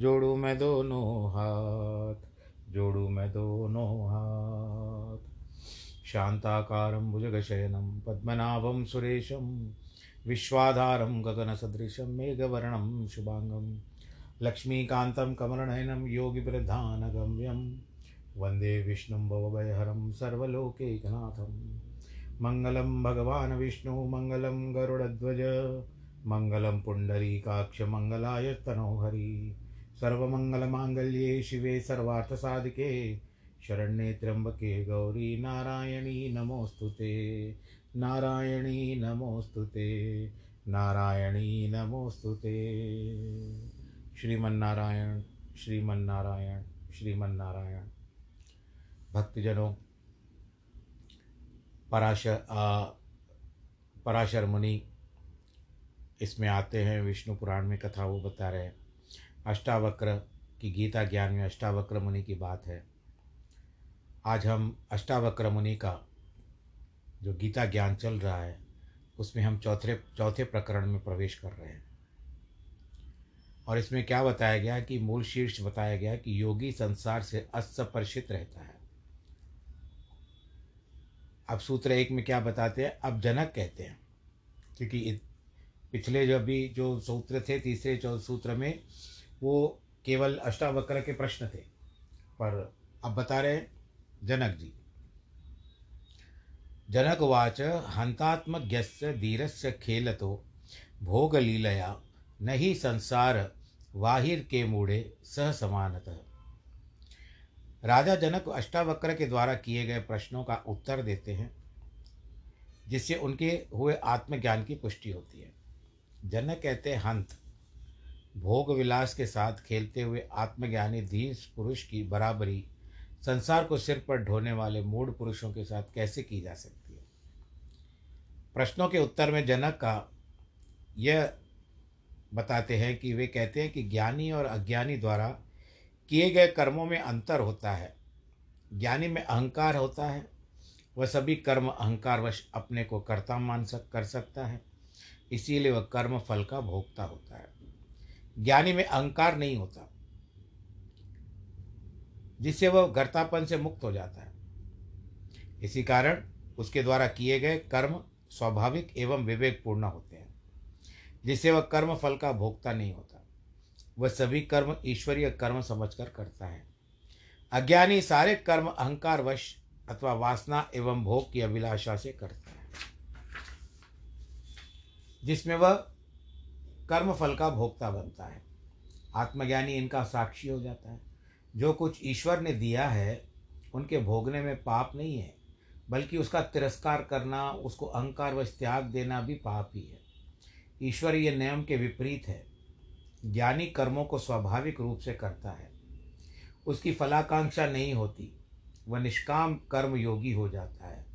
जोड़ू मैं दोनों हाथ, जोड़ू मैं दोनों हाथ। शान्ताकारं भुजगशयनं, पद्मनाभं सुरेशं, विश्वाधारं गगनसदृशं, मेघवर्णं शुभाङ्गं, लक्ष्मीकान्तं कमलनयनं, योगिप्रधानगम्यं। वंदे विष्णुं भवभयहरं, सर्वलोकैकनाथं। मङ्गलं भगवान् विष्णु, मङ्गलं गरुडध्वज। मङ्गलं पुण्डरीकाक्ष, मङ्गलाय तनोहरि। सर्वमङ्गलमाङ्गल्ये शिवे सर्वार्थसाधिके शरण्ये त्र्यम्बके गौरी नारायणी नमोऽस्तु ते। नारायणी नमोऽस्तु ते। नारायणी नमोऽस्तु ते। श्रीमन्नारायण श्रीमन्नारायण श्रीमन्नारायण। भक्तजनों पराशर आ, पराशर मुनि इसमें आते हैं विष्णु पुराण में कथा वो बता रहे हैं। अष्टावक्र की गीता ज्ञान में अष्टावक्र मुनि की बात है। आज हम अष्टावक्र मुनि का जो गीता ज्ञान चल रहा है, उसमें हम चौथे चौथे प्रकरण में प्रवेश कर रहे हैं। और इसमें क्या बताया गया कि मूल शीर्ष बताया गया कि योगी संसार से असपर्शित रहता है। अब सूत्र एक में क्या बताते हैं? अब जनक कहते हैं। क्योंकि पिछले जो अभी जो सूत्र थे, तीसरे चौथ सूत्र में वो केवल अष्टावक्र के प्रश्न थे। पर अब बता रहे जनक जी। जनक वाच हंतात्मज्ञस्य धीरस्य खेलतो, भोगलीलया ही संसार वाहिर के मूढ़े सह समानतः। राजा जनक अष्टावक्र के द्वारा किए गए प्रश्नों का उत्तर देते हैं, जिससे उनके हुए आत्मज्ञान की पुष्टि होती है। जनक कहते हंत भोग विलास के साथ खेलते हुए आत्मज्ञानी धीर पुरुष की बराबरी संसार को सिर पर ढोने वाले मूढ़ पुरुषों के साथ कैसे की जा सकती है? प्रश्नों के उत्तर में जनक का यह बताते हैं कि वे कहते हैं कि ज्ञानी और अज्ञानी द्वारा किए गए कर्मों में अंतर होता है। ज्ञानी में अहंकार होता है। वह सभी कर्म अहंकारवश अपने को कर्ता मान सक, कर सकता है। इसीलिए वह कर्म फल का भोगता होता है। ज्ञानी में अहंकार नहीं होता, जिससे वह गर्तापन से मुक्त हो जाता है। इसी कारण उसके द्वारा किए गए कर्म स्वाभाविक एवं विवेकपूर्ण होते हैं, जिससे वह कर्म फल का भोगता नहीं होता। वह सभी कर्म ईश्वरीय कर्म समझकर करता है। अज्ञानी सारे कर्म अहंकार वश अथवा वासना एवं भोग की अभिलाषा से करता है, जिसमें वह कर्म फल का भोक्ता बनता है। आत्मज्ञानी इनका साक्षी हो जाता है। जो कुछ ईश्वर ने दिया है, उनके भोगने में पाप नहीं है, बल्कि उसका तिरस्कार करना, उसको अहंकार व त्याग देना भी पाप ही है। ईश्वरीय नियम के विपरीत है। ज्ञानी कर्मों को स्वाभाविक रूप से करता है। उसकी फलाकांक्षा नहीं होती, वह निष्काम कर्म योगी हो जाता है।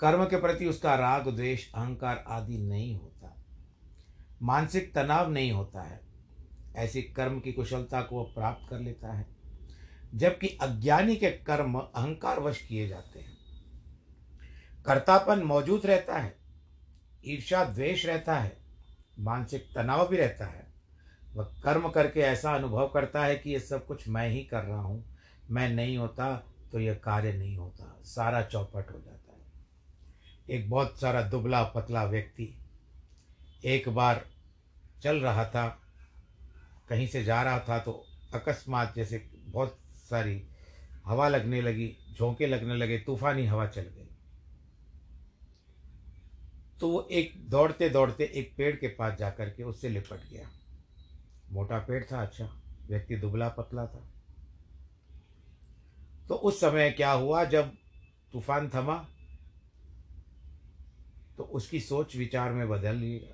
कर्म के प्रति उसका राग, द्वेष, अहंकार आदि नहीं होता। मानसिक तनाव नहीं होता है। ऐसी कर्म की कुशलता को प्राप्त कर लेता है। जबकि अज्ञानी के कर्म अहंकार वश किए जाते हैं। कर्तापन मौजूद रहता है ईर्षा द्वेष रहता है, मानसिक तनाव भी रहता है। वह कर्म करके ऐसा अनुभव करता है कि ये सब कुछ मैं ही कर रहा हूँ, मैं नहीं होता तो यह कार्य नहीं होता, सारा चौपट हो जाता है। एक बहुत सारा दुबला पतला व्यक्ति एक बार चल रहा था, कहीं से जा रहा था तो अकस्मात जैसे बहुत सारी हवा लगने लगी, झोंके लगने लगे, तूफानी हवा चल गई। तो वो एक दौड़ते दौड़ते एक पेड़ के पास जाकर के उससे लिपट गया। मोटा पेड़ था अच्छा व्यक्ति दुबला पतला था। तो उस समय क्या हुआ, जब तूफ़ान थमा तो उसकी सोच विचार में बदल लिया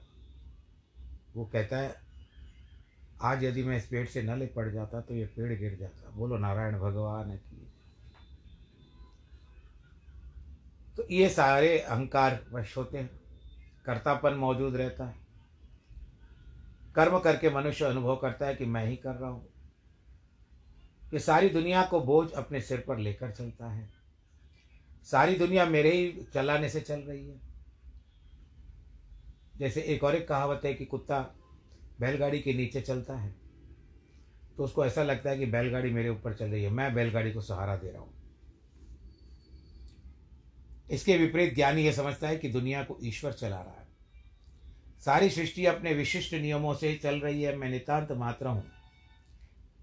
वो कहता है, आज यदि मैं इस पेड़ से न लिपट जाता तो ये पेड़ गिर जाता। बोलो, नारायण भगवान की तो ये सारे अहंकार वश होते हैं। कर्तापन मौजूद रहता है। कर्म करके मनुष्य अनुभव करता है कि मैं ही कर रहा हूँ। कि सारी दुनिया को बोझ अपने सिर पर लेकर चलता है। सारी दुनिया मेरे ही चलाने से चल रही है। जैसे एक और एक कहावत है कि कुत्ता बैलगाड़ी के नीचे चलता है। तो उसको ऐसा लगता है कि बैलगाड़ी मेरे ऊपर चल रही है, मैं बैलगाड़ी को सहारा दे रहा हूँ। इसके विपरीत ज्ञानी यह समझता है कि दुनिया को ईश्वर चला रहा है। सारी सृष्टि अपने विशिष्ट नियमों से चल रही है, मैं नितांत मात्र हूँ।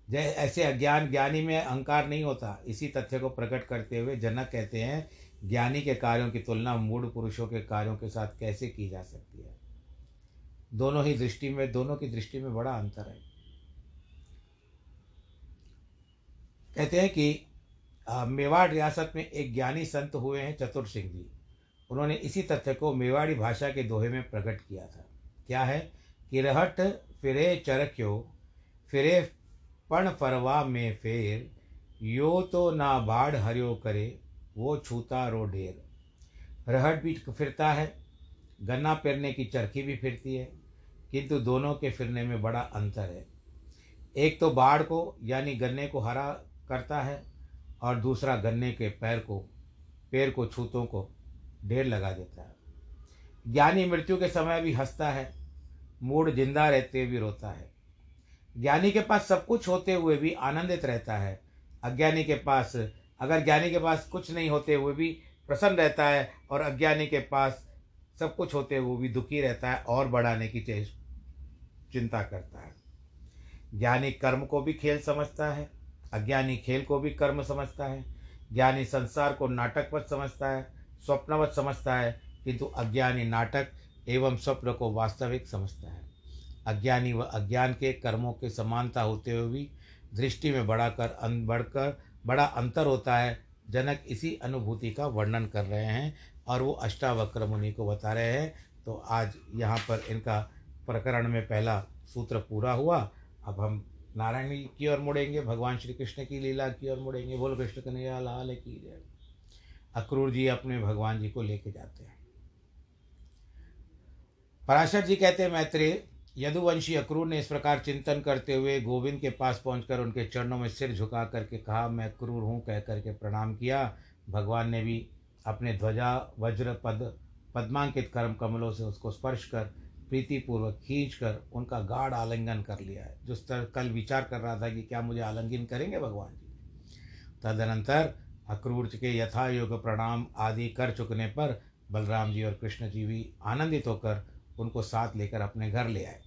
जय ऐसे अज्ञान ज्ञानी में अहंकार नहीं होता। इसी तथ्य को प्रकट करते हुए जनक कहते हैं, ज्ञानी के कार्यों की तुलना मूढ़ पुरुषों के कार्यों के साथ कैसे की जा सकती है? दोनों ही दृष्टि में, दोनों की दृष्टि में बड़ा अंतर है। कहते हैं कि मेवाड़ रियासत में एक ज्ञानी संत हुए हैं चतुर सिंह जी। उन्होंने इसी तथ्य को मेवाड़ी भाषा के दोहे में प्रकट किया था। क्या है? कि रहट फिरे चरक्यो फिरे पण फरवा में फेर, यो तो ना बाढ़ हरियो करे, वो छूता रो ढेर रहट भी फिरता है, गन्ना पेरने की चरखी भी फिरती है। किंतु दोनों के फिरने में बड़ा अंतर है। एक तो बाढ़ को, यानी गन्ने को हरा करता है, और दूसरा गन्ने के पैर को पैर को, छूतों को ढेर लगा देता है। ज्ञानी मृत्यु के समय भी हंसता है, मूड ज़िंदा रहते भी रोता है। ज्ञानी के पास सब कुछ होते हुए भी आनंदित रहता है। अज्ञानी के पास, अगर ज्ञानी के पास कुछ नहीं होते हुए भी प्रसन्न रहता है, और अज्ञानी के पास सब कुछ होते हुए भी दुखी रहता है और बढ़ाने की चिंता करता है। ज्ञानी कर्म को भी खेल समझता है, अज्ञानी खेल को भी कर्म समझता है, ज्ञानी संसार को नाटकवत समझता है, स्वप्नवत समझता है, किंतु अज्ञानी नाटक एवं स्वप्न को वास्तविक समझता है। अज्ञानी व अज्ञान के कर्मों के समानता होते हुए भी दृष्टि में बढ़ाकर बढ़कर बड़ा अंतर होता है। जनक इसी अनुभूति का वर्णन कर रहे हैं। और वो अष्टावक्र मुनि को बता रहे हैं। तो आज यहाँ पर इनका प्रकरण में पहला सूत्र पूरा हुआ। अब हम नारायण की ओर मुड़ेंगे, भगवान श्री कृष्ण की लीला की ओर मुड़ेंगे। बोल कृष्ण कन्हैया, लाल की जय। अक्रूर जी अपने भगवान जी को लेके जाते हैं। पराशर जी कहते हैं, मैत्रेय, यदुवंशी अक्रूर ने इस प्रकार चिंतन करते हुए गोविंद के पास पहुंचकर उनके चरणों में सिर झुका करके कहा, मैं क्रूर हूँ कह करके प्रणाम किया। भगवान ने भी अपने ध्वजा, वज्र, पद, पद्मांकित कर्म कमलों से उसको स्पर्श कर, प्रीतिपूर्वक खींच कर उनका गाढ़ आलिंगन कर लिया है। जो स्तर कल विचार कर रहा था कि क्या मुझे आलिंगन करेंगे भगवान जी? तदनंतर अक्रूर के यथा योग प्रणाम आदि कर चुकने पर बलराम जी और कृष्ण जी भी आनंदित होकर उनको साथ लेकर अपने घर ले आए।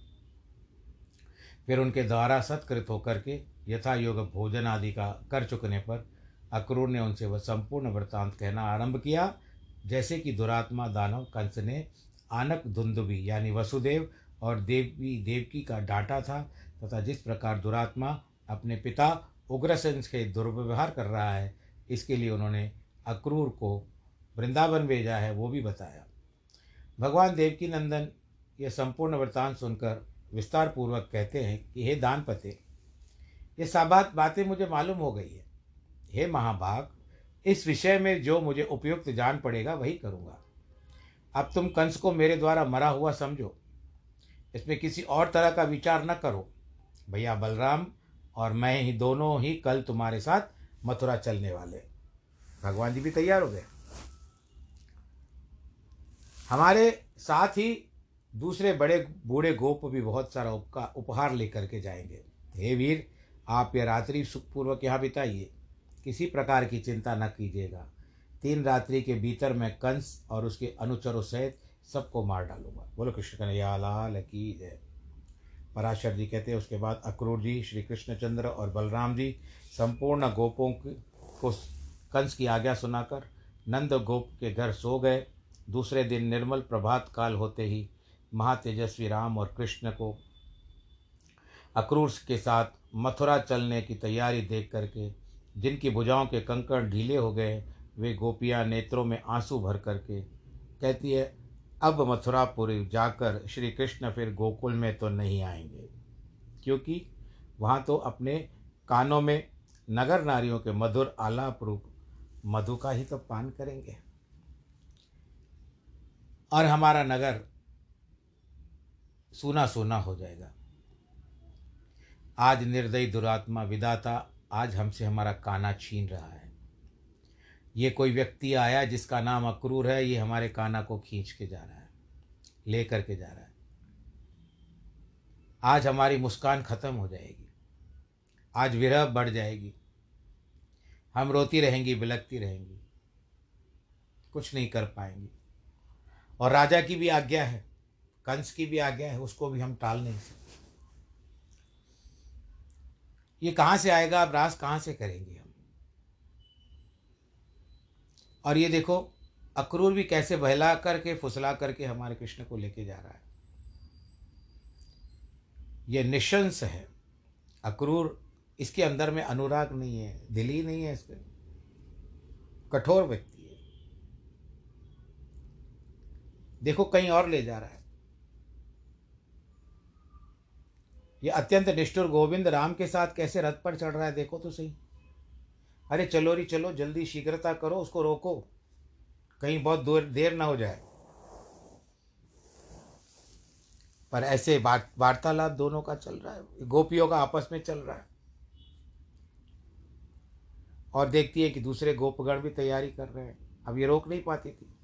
फिर उनके द्वारा सत्कृत होकर के यथा योग भोजन आदि का कर चुकने पर अक्रूर ने उनसे वह संपूर्ण वृत्तांत कहना आरंभ किया, जैसे कि दुरात्मा दानव, कंस ने आनक धुंधुबी यानी वसुदेव और देवी, देवकी का डांटा था तथा जिस प्रकार दुरात्मा अपने पिता उग्रसेन के दुर्व्यवहार कर रहा है, इसके लिए उन्होंने अक्रूर को वृंदावन भेजा है, वो भी बताया। भगवान देवकी नंदन यह संपूर्ण वृत्तांत सुनकर विस्तार पूर्वक कहते हैं कि, हे दान पते ये साबात बातें मुझे मालूम हो गई है। हे महाभाग, इस विषय में जो मुझे उपयुक्त जान पड़ेगा वही करूँगा। अब तुम कंस को मेरे द्वारा मरा हुआ समझो। इसमें किसी और तरह का विचार न करो। भैया बलराम और मैं ही दोनों ही कल तुम्हारे साथ मथुरा चलने वाले भगवान जी भी तैयार हो गए। हमारे साथ ही दूसरे बड़े बूढ़े गोप भी बहुत सारा उपका उपहार लेकर के जाएँगे। हे वीर, आप ये रात्रि सुखपूर्वक यहाँ बिताइए। किसी प्रकार की चिंता न कीजिएगा। तीन रात्रि के भीतर मैं कंस और उसके अनुचरों सहित सबको मार डालूँगा। बोलो, कृष्ण कन्हैया, लाल की जय। पराशर जी कहते हैं, उसके बाद अक्रूर जी, श्री कृष्णचंद्र और बलराम जी, संपूर्ण गोपों को कंस की आज्ञा सुनाकर नंद गोप के घर सो गए। दूसरे दिन निर्मल प्रभात काल होते ही महातेजस्वी राम और कृष्ण को अक्रूर के साथ मथुरा चलने की तैयारी देख करके जिनकी भुजाओं के कंकड़ ढीले हो गए, वे गोपियाँ नेत्रों में आँसू भर करके कहती है, अब मथुरापुरी जाकर श्री कृष्ण फिर गोकुल में तो नहीं आएँगे। क्योंकि वहाँ तो अपने कानों में नगर नारियों के मधुर आलाप रूप मधु का ही तो पान करेंगे। और हमारा नगर सूना सूना हो जाएगा। आज निर्दयी दुरात्मा विदाता आज हमसे हमारा काना छीन रहा है। ये कोई व्यक्ति आया जिसका नाम अक्रूर है, ये हमारे काना को खींच के जा रहा है ले करके जा रहा है। आज हमारी मुस्कान खत्म हो जाएगी। आज विरह बढ़ जाएगी। हम रोती रहेंगी बिलकती रहेंगी। कुछ नहीं कर पाएँगी। और राजा की भी आज्ञा है, कंस की भी आज्ञा है, उसको भी हम टाल नहीं सकते। ये कहाँ से आएगा? अब रास कहाँ से करेंगे हम? और ये देखो, अक्रूर भी कैसे बहला करके, फुसला करके हमारे कृष्ण को लेके जा रहा है। ये निशंस है। अक्रूर इसके अंदर में अनुराग नहीं है, दिल ही नहीं है इसके कठोर व्यक्ति है। देखो, कहीं और ले जा रहा है। ये अत्यंत निष्ठुर गोविंद राम के साथ कैसे रथ पर चढ़ रहा है, देखो तो सही। अरे चलो री, चलो, जल्दी शीघ्रता करो, उसको रोको। कहीं बहुत दूर, देर ना हो जाए। पर ऐसे वार्तालाप दोनों का चल रहा है। गोपियों का आपस में चल रहा है। और देखती है कि दूसरे गोपगण भी तैयारी कर रहे हैं। अब ये रोक नहीं पाती थी।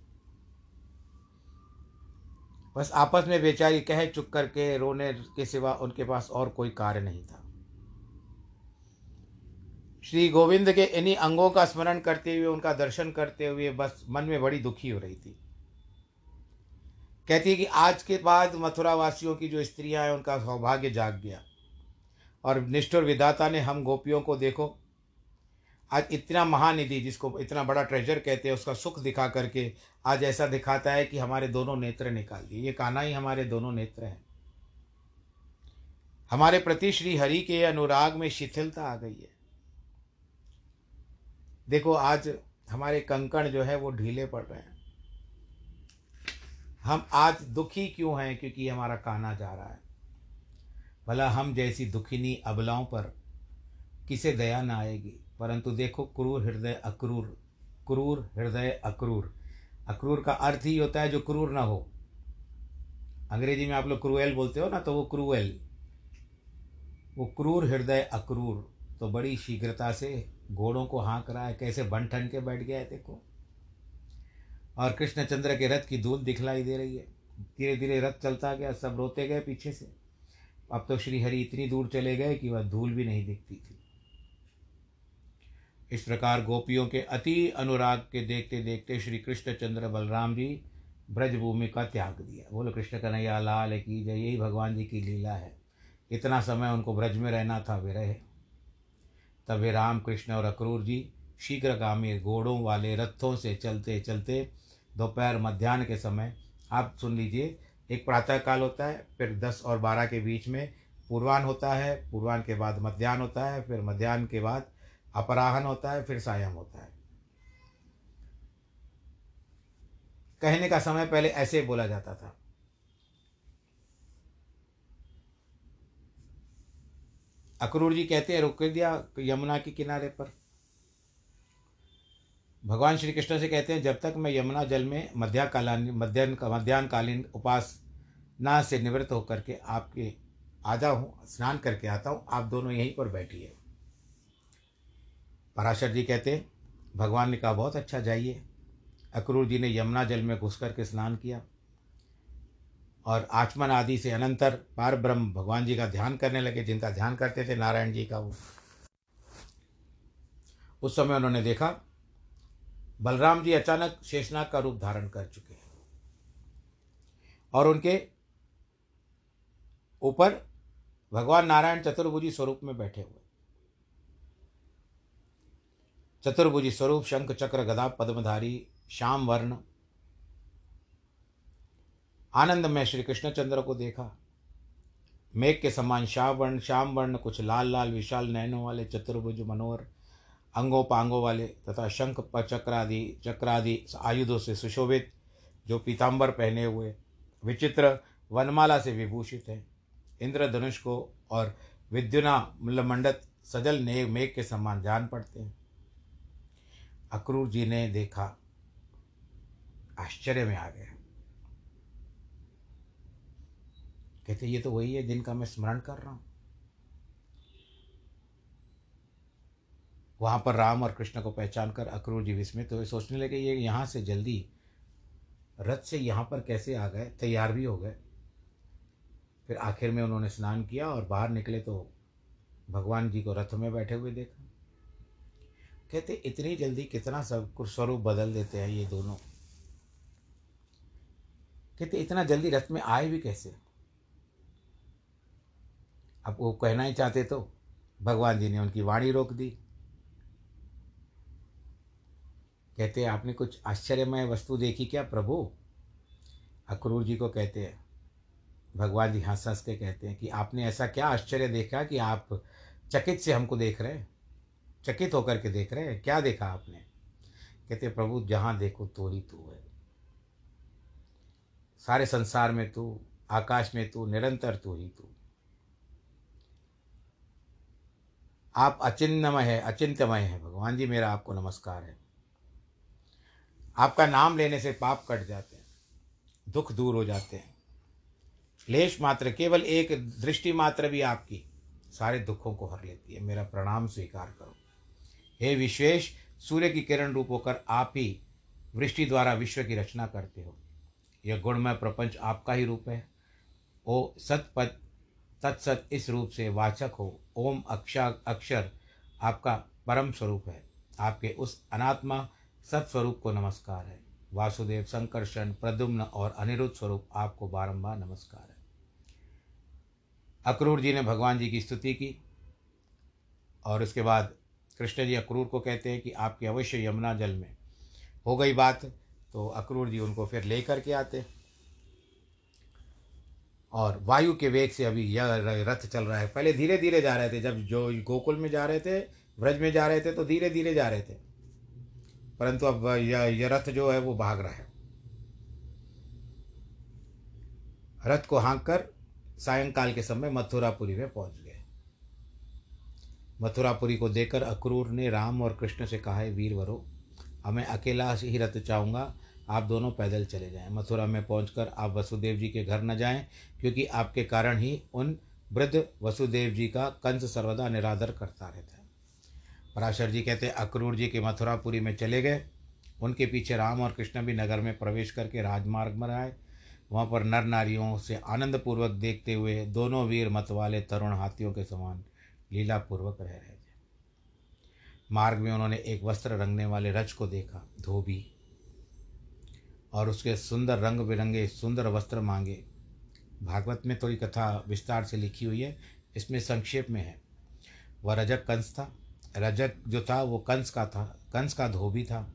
बस आपस में बेचारी कह चुक करके रोने के सिवा उनके पास और कोई कार्य नहीं था। श्री गोविंद के इन्हीं अंगों का स्मरण करते हुए, उनका दर्शन करते हुए बस मन में बड़ी दुखी हो रही थी। कहती है कि आज के बाद मथुरा वासियों की जो स्त्रियाँ हैं, उनका सौभाग्य जाग गया। और निष्ठुर विधाता ने, हम गोपियों को देखो आज इतना महानिधि जिसको इतना बड़ा ट्रेजर कहते हैं, उसका सुख दिखा करके आज ऐसा दिखाता है कि हमारे दोनों नेत्र निकाल दिए। ये काना ही हमारे दोनों नेत्र हैं। हमारे प्रति श्री हरि के अनुराग में शिथिलता आ गई है। देखो, आज हमारे कंकण जो है, वो ढीले पड़ रहे हैं। हम आज दुखी क्यों हैं? क्योंकि हमारा काना जा रहा है। भला हम जैसी दुखिनी अबलाओं पर किसे दया ना आएगी? परंतु देखो क्रूर हृदय अक्रूर, क्रूर हृदय अक्रूर। अक्रूर का अर्थ ही होता है जो क्रूर ना हो। अंग्रेज़ी में आप लोग क्रूएल बोलते हो ना तो वो क्रूएल। वो क्रूर हृदय अक्रूर। तो बड़ी शीघ्रता से घोड़ों को हाँक रहा है, कैसे बन ठन के बैठ गया है, देखो। और कृष्णचंद्र के रथ की धूल दिखलाई दे रही है। धीरे धीरे रथ चलता गया, सब रोते गए पीछे से। अब तो श्री हरि इतनी दूर चले गए कि वह धूल भी नहीं दिखती थी। इस प्रकार गोपियों के अति अनुराग के देखते देखते श्री कृष्णचंद्र बलराम जी ब्रजभूमि का त्याग दिया। बोलो, कृष्ण कन्हैया, लाल की जय, यही भगवान जी की लीला है। इतना समय उनको ब्रज में रहना था, वे रहे। तब वे राम कृष्ण और अक्रूर जी शीघ्रगामी घोड़ों वाले रथों से चलते चलते दोपहर मध्यान्ह के समय, आप सुन लीजिए, एक प्रातः काल होता है, फिर दस और बारह के बीच में पूर्वान होता है पूर्वान के बाद मध्यान्ह होता है, फिर मध्यान्ह के बाद अपराहन होता है, फिर सायम होता है। कहने का समय पहले ऐसे बोला जाता था। अक्रूर जी कहते हैं, रुक दिया यमुना के किनारे पर। भगवान श्री कृष्ण से कहते हैं, जब तक मैं यमुना जल में मध्याकालीन मध्यान्ह मध्यान्ह कालीन उपासना से निवृत्त होकर के आपके, आ जाऊँ, स्नान करके आता हूँ, आप दोनों यहीं पर बैठिए। पराशर जी कहते भगवान ने कहा, बहुत अच्छा जाइए। अक्रूर जी ने यमुना जल में घुस करके स्नान किया। और आचमन आदि से अनंतर पार ब्रह्म भगवान जी का ध्यान करने लगे, जिनका ध्यान करते थे नारायण जी का वो उस समय उन्होंने देखा, बलराम जी अचानक शेषनाग का रूप धारण कर चुके हैं। और उनके ऊपर भगवान नारायण चतुर्भुजी स्वरूप में बैठे हुए चतुर्भुजी स्वरूप शंख चक्र गदा पद्मधारी श्याम वर्ण। आनंद में श्री कृष्णचंद्र को देखा। मेघ के समान श्याम वर्ण श्याम वर्ण, कुछ लाल लाल, विशाल नयनों वाले चतुर्भुज, मनोहर, अंगों पांगों वाले तथा शंख चक्रादि चक्रादि आयुधों से सुशोभित, जो पीताम्बर पहने हुए विचित्र वनमाला से विभूषित हैं। इंद्रधनुष को और विद्युना मंडत सजल ने मेघ के समान जान पड़ते हैं। अक्रूर जी ने देखा, आश्चर्य में आ गया। कहते, ये तो वही है जिनका मैं स्मरण कर रहा हूँ। वहाँ पर राम और कृष्ण को पहचान कर अक्रूर जी विस्मित हुए, सोचने लगे, ये यहाँ से जल्दी, रथ से यहाँ पर कैसे आ गए? तैयार भी हो गए। फिर आखिर में उन्होंने स्नान किया और बाहर निकले तो भगवान जी को रथ में बैठे हुए देखा। कहते इतनी जल्दी कितना सब कुछ स्वरूप बदल देते हैं ये दोनों। कहते इतना जल्दी रथ में आए भी कैसे? अब वो कहना ही चाहते तो भगवान जी ने उनकी वाणी रोक दी। कहते आपने कुछ आश्चर्यमय वस्तु देखी क्या प्रभु? अक्रूर जी को कहते हैं, भगवान जी हंस हंस के कहते हैं कि आपने ऐसा क्या आश्चर्य देखा कि आप चकित से हमको देख रहे हैं? चकित होकर के देख रहे हैं, क्या देखा आपने? कहते, प्रभु, जहाँ देखो तो ही तू है। सारे संसार में तू, आकाश में तू, निरंतर तू ही तू। आप अचिन्नमय है, अचिंत्यमय है, भगवान जी, मेरा आपको नमस्कार है। आपका नाम लेने से पाप कट जाते हैं, दुख दूर हो जाते हैं। लेश मात्र, केवल एक दृष्टि मात्र भी आपकी, सारे दुखों को हर लेती है। मेरा प्रणाम स्वीकार करो। हे विश्वेश, सूर्य की किरण रूप होकर आप ही वृष्टि द्वारा विश्व की रचना करते हो। यह गुणमय प्रपंच आपका ही रूप है। ओ सतपद, तत्सत इस रूप से वाचक हो। ओम अक्षा, अक्षर आपका परम स्वरूप है। आपके उस अनात्मा सत्स्वरूप को नमस्कार है। वासुदेव संकर्षण प्रद्युम्न और अनिरुद्ध स्वरूप आपको बारंबार नमस्कार है। अक्रूर जी ने भगवान जी की स्तुति की और उसके बाद कृष्ण जी अक्रूर को कहते हैं कि आपकी अवश्य यमुना जल में। हो गई बात तो अक्रूर जी उनको फिर ले करके आते। और वायु के वेग से अभी यह रथ चल रहा है। पहले धीरे धीरे जा रहे थे, जब जो गोकुल में जा रहे थे व्रज में जा रहे थे तो धीरे धीरे जा रहे थे। परंतु अब यह रथ जो है, वो भाग रहा है। रथ को हाँक कर सायंकाल के समय मथुरापुरी में पहुँच गए। मथुरापुरी को देखकर अक्रूर ने राम और कृष्ण से कहा, है वीरवरो अब मैं अकेला ही रथ चाहूँगा। आप दोनों पैदल चले जाएँ। मथुरा में पहुंचकर आप वसुदेव जी के घर न जाएँ, क्योंकि आपके कारण ही उन वृद्ध वसुदेव जी का कंस सर्वदा निरादर करता रहता है। पराशर जी कहते हैं अक्रूर जी के मथुरापुरी में चले गए। उनके पीछे राम और कृष्ण भी नगर में प्रवेश करके राजमार्ग में आए। वहाँ पर नर नारियों से आनंदपूर्वक देखते हुए दोनों वीर मत वाले तरुण हाथियों के समान लीलापूर्वक रह रहे थे। मार्ग में उन्होंने एक वस्त्र रंगने वाले रज को देखा, धोबी। और उसके सुंदर रंग बिरंगे सुंदर वस्त्र मांगे। भागवत में थोड़ी कथा विस्तार से लिखी हुई है, इसमें संक्षेप में है। वह रजक कंस था। रजक जो था, वो कंस का था, कंस का धोबी था।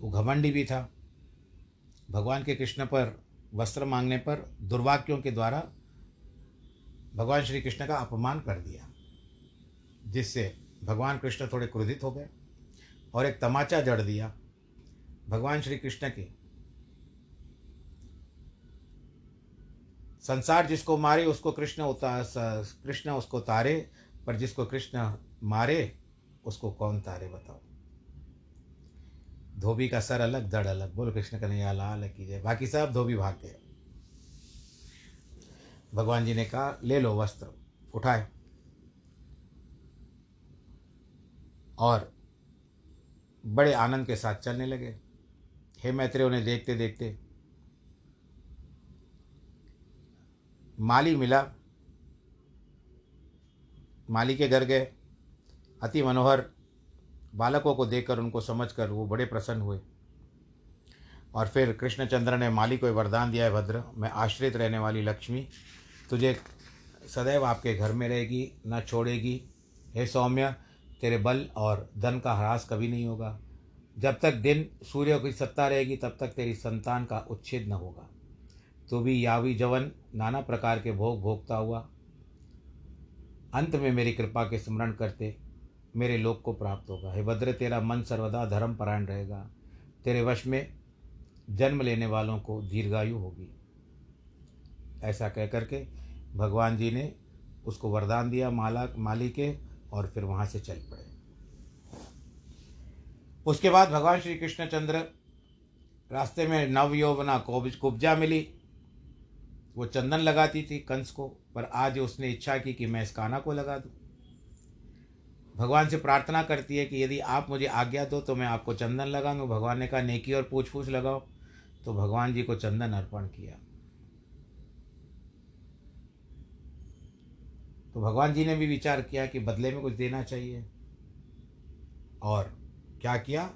वो घमंडी भी था। भगवान के कृष्ण पर वस्त्र मांगने पर दुर्वाक्यों के द्वारा भगवान श्री कृष्ण का अपमान कर दिया। जिससे भगवान कृष्ण थोड़े क्रोधित हो गए और एक तमाचा जड़ दिया भगवान श्री कृष्ण के। संसार जिसको मारे, उसको कृष्ण उतार कृष्ण उसको तारे, पर जिसको कृष्ण मारे, उसको कौन तारे बताओ? धोबी का सर अलग दड़ अलग। बोल कृष्ण कन्हैया, लाल कीजिए बाकी सब धोबी भाग गए। भगवान जी ने कहा, ले लो वस्त्र, उठाए। और बड़े आनंद के साथ चलने लगे। हे मैत्रे उन्हें देखते देखते माली मिला। माली के घर गए। अति मनोहर बालकों को देखकर, उनको समझकर वो बड़े प्रसन्न हुए। और फिर कृष्णचंद्र ने माली को वरदान दिया है, भद्र, मैं आश्रित रहने वाली लक्ष्मी, तुझे सदैव आपके घर में रहेगी, न छोड़ेगी। हे सौम्य तेरे बल और धन का ह्रास कभी नहीं होगा। जब तक दिन सूर्य की सत्ता रहेगी, तब तक तेरी संतान का उच्छेद न होगा। तो भी यावी जवन नाना प्रकार के भोग भोगता हुआ अंत में मेरी कृपा के स्मरण करते मेरे लोक को प्राप्त होगा। हे भद्र तेरा मन सर्वदा धर्म परायण रहेगा। तेरे वश में जन्म लेने वालों को दीर्घायु होगी। ऐसा कह करके भगवान जी ने उसको वरदान दिया, माला माली के और फिर वहाँ से चल पड़े। उसके बाद भगवान श्री कृष्णचंद्र रास्ते में नव यौवना कुब्जा मिली। वो चंदन लगाती थी कंस को, पर आज उसने इच्छा की कि मैं इस काना को लगा दूँ। भगवान से प्रार्थना करती है कि यदि आप मुझे आज्ञा दो तो मैं आपको चंदन लगाऊँगा। भगवान ने कहा, नेकी और पूछ पूछ लगाओ। तो भगवान जी को चंदन अर्पण किया। तो भगवान जी ने भी विचार किया कि बदले में कुछ देना चाहिए। और क्या किया?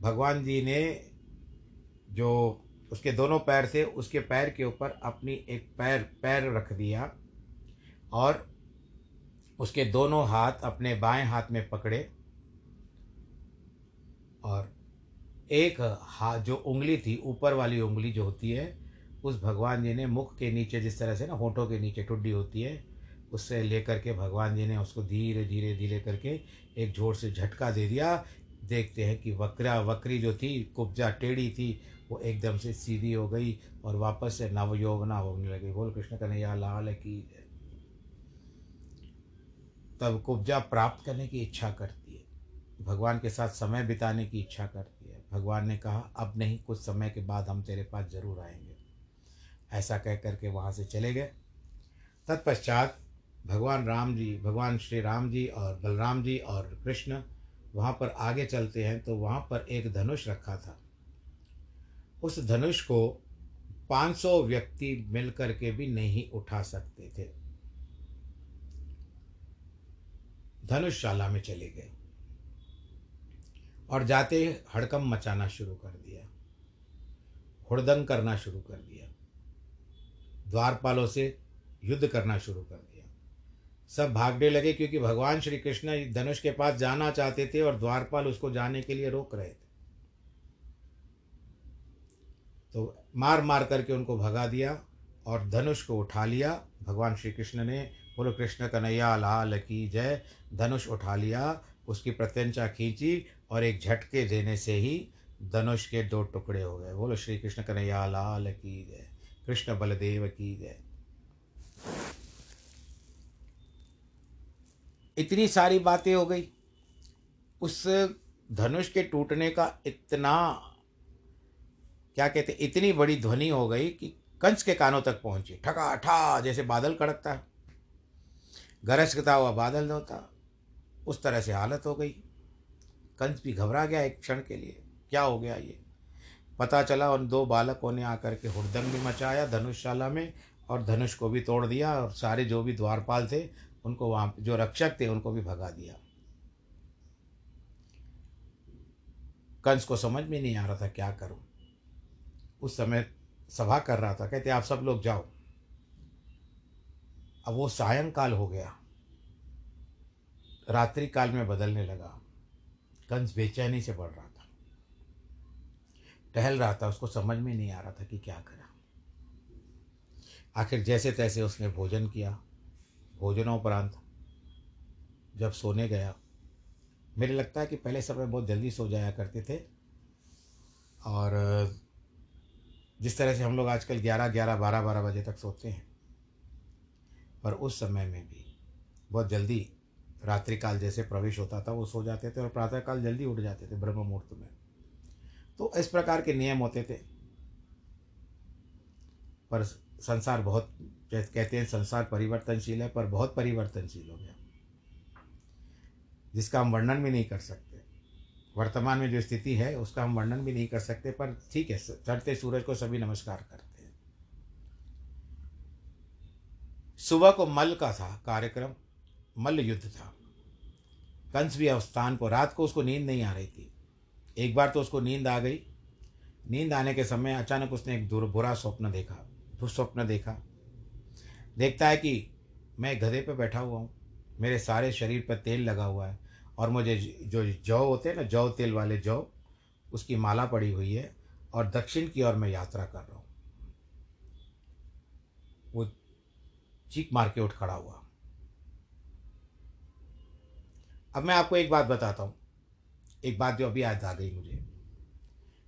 भगवान जी ने जो उसके दोनों पैर थे, उसके पैर के ऊपर अपनी एक पैर पैर रख दिया और उसके दोनों हाथ अपने बाएँ हाथ में पकड़े और एक हाथ जो उंगली थी, ऊपर वाली उंगली जो होती है, उस भगवान जी ने मुख के नीचे, जिस तरह से ना होठों के नीचे ठुड्डी होती है उससे लेकर के भगवान जी ने उसको धीरे धीरे धीरे करके एक ज़ोर से झटका दे दिया। देखते हैं कि वक्रा, वक्री जो थी, कुब्जा टेढ़ी थी, वो एकदम से सीधी हो गई और वापस से नवयोवना होने लगी। बोल, कृष्ण कन्हैया, लाल की तब कुब्जा प्राप्त करने की इच्छा करती है। भगवान के साथ समय बिताने की इच्छा करती है। भगवान ने कहा, अब नहीं, कुछ समय के बाद हम तेरे पास ज़रूर आएँगे। ऐसा कह करके वहाँ से चले गए। तत्पश्चात भगवान राम जी, भगवान श्री राम जी और बलराम जी और कृष्ण वहाँ पर आगे चलते हैं तो वहाँ पर एक धनुष रखा था। उस धनुष को 500 व्यक्ति मिलकर के भी नहीं उठा सकते थे। धनुषशाला में चले गए और जाते हड़कम मचाना शुरू कर दिया। हुड़दंग करना शुरू कर दिया। द्वारपालों से युद्ध करना शुरू कर दिया। सब भागने लगे क्योंकि भगवान श्री कृष्ण धनुष के पास जाना चाहते थे और द्वारपाल उसको जाने के लिए रोक रहे थे। तो मार मार करके उनको भगा दिया और धनुष को उठा लिया। भगवान श्री कृष्ण ने बोलो, कृष्ण कन्हैया, लाल की जय। धनुष उठा लिया, उसकी प्रत्यंचा खींची और एक झटके देने से ही धनुष के दो टुकड़े हो गए। बोलो, श्री कृष्ण कन्हैया, लाल की जय। कृष्ण बलदेव की जय। इतनी सारी बातें हो गई। उस धनुष के टूटने का इतना, क्या कहते इतनी बड़ी ध्वनि हो गई कि कंस के कानों तक पहुँची। ठका ठा जैसे बादल कड़कता है। गरजता हुआ बादल होता, उस तरह से हालत हो गई। कंस भी घबरा गया एक क्षण के लिए। क्या हो गया ये? पता चला उन दो बालकों ने आकर के हुड़दंग भी मचाया धनुषशाला में और धनुष को भी तोड़ दिया और सारे जो भी द्वारपाल थे उनको वहाँ जो रक्षक थे, उनको भी भगा दिया। कंस को समझ में नहीं आ रहा था क्या करूँ। उस समय सभा कर रहा था, कहते, आप सब लोग जाओ। अब वो सायंकाल हो गया। रात्रि काल में बदलने लगा। कंस बेचैनी से बढ़ रहा था। टहल रहा था, उसको समझ में नहीं आ रहा था कि क्या करा। आखिर जैसे तैसे उसने भोजन किया। भोजनोपरांत जब सोने गया, मेरे लगता है कि पहले समय बहुत जल्दी सो जाया करते थे। और, जिस तरह से हम लोग आजकल ग्यारह ग्यारह, बारह बारह बजे तक सोते हैं, पर उस समय में भी बहुत जल्दी रात्रिकाल जैसे प्रवेश होता था, वो सो जाते थे और प्रातःकाल जल्दी उठ जाते थे ब्रह्म मुहूर्त में। तो इस प्रकार के नियम होते थे, पर संसार बहुत कहते हैं संसार परिवर्तनशील है, पर बहुत परिवर्तनशील हो गया। जिसका हम वर्णन भी नहीं कर सकते। वर्तमान में जो स्थिति है, उसका हम वर्णन भी नहीं कर सकते, पर ठीक है चढ़ते सूरज को सभी नमस्कार करते हैं। सुबह को मल का था कार्यक्रम मल्ल युद्ध था। कंस भी अवस्थान को, रात को उसको नींद नहीं आ रही थी। एक बार तो उसको नींद आ गई। नींद आने के समय अचानक उसने एक बुरा स्वप्न देखा, दुस्वप्न देखा। देखता है कि मैं गधे पर बैठा हुआ हूँ, मेरे सारे शरीर पर तेल लगा हुआ है और मुझे जो, जौ होते हैं ना, जौ तेल वाले जौ, उसकी माला पड़ी हुई है और दक्षिण की ओर मैं यात्रा कर रहा हूँ। वो चीख मार के उठ खड़ा हुआ। अब मैं आपको एक बात बताता हूँ। एक बात जो अभी याद आ गई मुझे,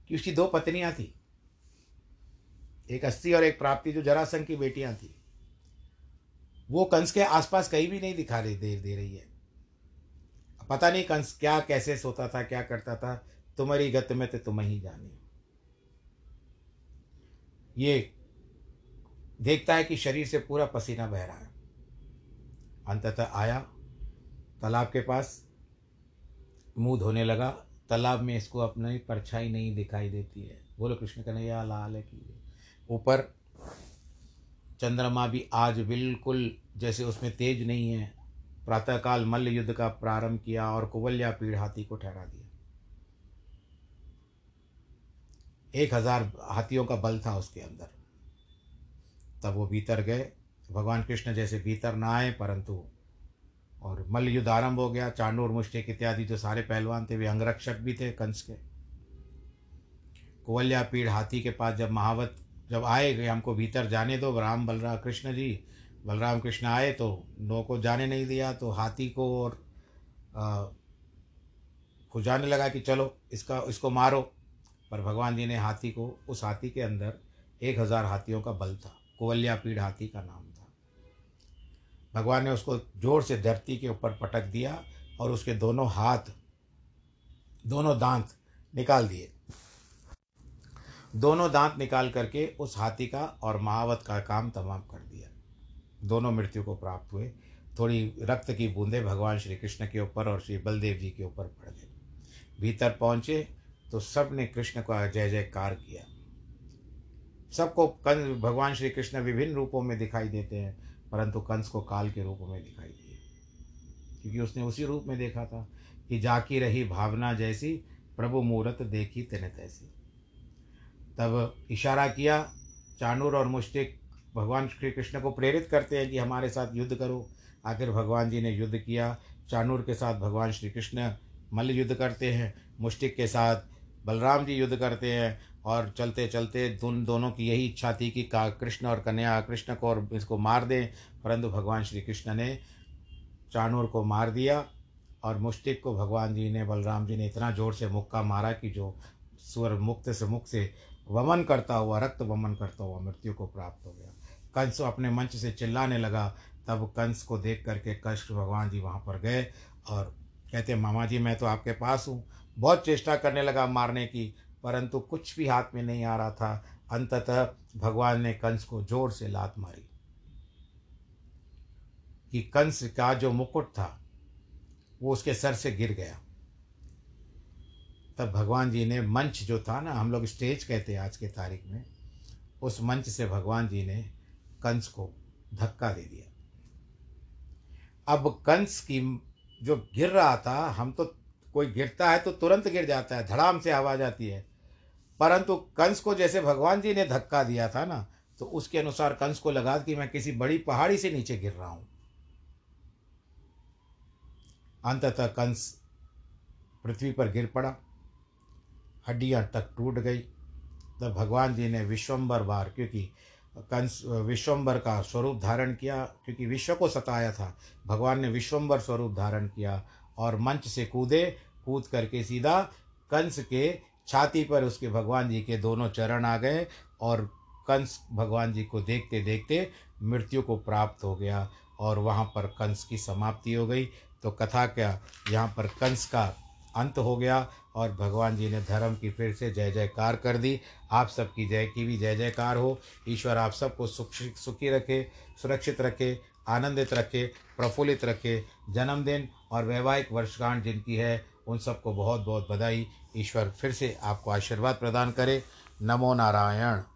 कि उसकी दो पत्नियाँ थी। एक अस्थि और एक प्राप्ति, जो जरासंघ की बेटियाँ थी। वो कंस के आसपास कहीं भी नहीं दिखा दे दे रही है पता नहीं कंस क्या, कैसे सोता था, क्या करता था, तुम्हारी गत में तो तुम ही जानी। ये देखता है कि शरीर से पूरा पसीना बह रहा है। अंततः आया, तालाब के पास, मुँह धोने लगा। तालाब में इसको अपनी परछाई नहीं दिखाई देती है। बोलो, कृष्ण कन्हैया, लाल की ऊपर चंद्रमा भी आज बिल्कुल जैसे उसमें तेज नहीं है। प्रातःकाल मल्ल युद्ध का प्रारंभ किया और कुवल्या पीड़ हाथी को ठहरा दिया। एक हज़ार हाथियों का बल था उसके अंदर। तब वो भीतर गए। भगवान कृष्ण जैसे भीतर ना आए, परंतु और मल्ल युद्ध आरंभ हो गया। चांडूर, मुष्टिक इत्यादि जो सारे पहलवान थे, वे अंगरक्षक भी थे, कंस के। कुवल्या पीड़ हाथी के पास जब महावत जब आए गए हमको भीतर जाने दो, राम बलराम कृष्ण जी, बलराम कृष्ण आए तो नो को जाने नहीं दिया तो हाथी को और खुजाने लगा कि चलो, इसका, इसको मारो। पर भगवान जी ने हाथी को, उस हाथी के अंदर एक हज़ार हाथियों का बल था कुवल्या पीड़ हाथी का नाम था। भगवान ने उसको ज़ोर से धरती के ऊपर पटक दिया और उसके दोनों हाथ, दोनों दांत निकाल दिए। दोनों दांत निकाल करके उस हाथी का और महावत का काम तमाम कर दिया। दोनों मृत्यु को प्राप्त हुए। थोड़ी रक्त की बूंदें भगवान श्री कृष्ण के ऊपर और श्री बलदेव जी के ऊपर पड़ गई। भीतर पहुँचे तो सबने कृष्ण का जय जयकार किया। सबको कंस, भगवान श्री कृष्ण विभिन्न रूपों में दिखाई देते हैं, परंतु कंस को काल के रूप में दिखाई दिए। क्योंकि उसने उसी रूप में देखा था कि जाकी रही भावना जैसी प्रभु मूर्त देखी तेने तैसी। तब इशारा किया, चाणूर और मुष्टिक भगवान श्री कृष्ण को प्रेरित करते हैं कि हमारे साथ युद्ध करो। आखिर भगवान जी ने युद्ध किया, चाणूर के साथ भगवान श्री कृष्ण मल्ल युद्ध करते हैं मुष्टिक के साथ बलराम जी युद्ध करते हैं और चलते चलते उन दोनों की यही इच्छा थी कि का कृष्ण और कन्या कृष्ण को और इसको मार दें, परंतु भगवान श्री कृष्ण ने चाणूर को मार दिया और मुष्टिक को भगवान जी ने, बलराम जी ने इतना ज़ोर से मुक्का मारा कि जो स्वर मुक्त से मुख से वमन करता हुआ, रक्त वमन करता हुआ मृत्यु को प्राप्त हो गया। कंस अपने मंच से चिल्लाने लगा। तब कंस को देख करके कष्ट भगवान जी वहाँ पर गए और कहते, मामा जी, मैं तो आपके पास हूँ। बहुत चेष्टा करने लगा मारने की, परंतु कुछ भी हाथ में नहीं आ रहा था। अंततः भगवान ने कंस को ज़ोर से लात मारी। कि कंस का जो मुकुट था, वो उसके सर से गिर गया। तब भगवान जी ने मंच जो था ना, हम लोग स्टेज कहते हैं आज के तारीख में, उस मंच से भगवान जी ने कंस को धक्का दे दिया। अब कंस की जो गिर रहा था, हम तो कोई गिरता है तो तुरंत गिर जाता है, धड़ाम से आवाज़ आती है। परंतु कंस को जैसे भगवान जी ने धक्का दिया था ना तो उसके अनुसार कंस को लगा कि मैं किसी बड़ी पहाड़ी से नीचे गिर रहा हूँ। अंततः कंस पृथ्वी पर गिर पड़ा। हड्डियाँ तक टूट गई। तब भगवान जी ने विश्वम्बर बार, क्योंकि कंस विश्वम्बर का स्वरूप धारण किया, क्योंकि विश्व को सताया था। भगवान ने विश्वम्बर स्वरूप धारण किया और मंच से कूदे, कूद करके सीधा कंस के छाती पर उसके भगवान जी के दोनों चरण आ गए और कंस भगवान जी को देखते देखते मृत्यु को प्राप्त हो गया और वहाँ पर कंस की समाप्ति हो गई। तो कथा क्या, यहाँ पर कंस का अंत हो गया। और भगवान जी ने धर्म की फिर से जय जयकार कर दी। आप सबकी जय की भी जय जयकार हो। ईश्वर आप सबको सुख, सुखी रखे, सुरक्षित रखे, आनंदित रखे, प्रफुल्लित रखे। जन्मदिन और वैवाहिक वर्षगांठ जिनकी है, उन सबको बहुत बहुत बधाई। ईश्वर फिर से आपको आशीर्वाद प्रदान करे। नमो नारायण।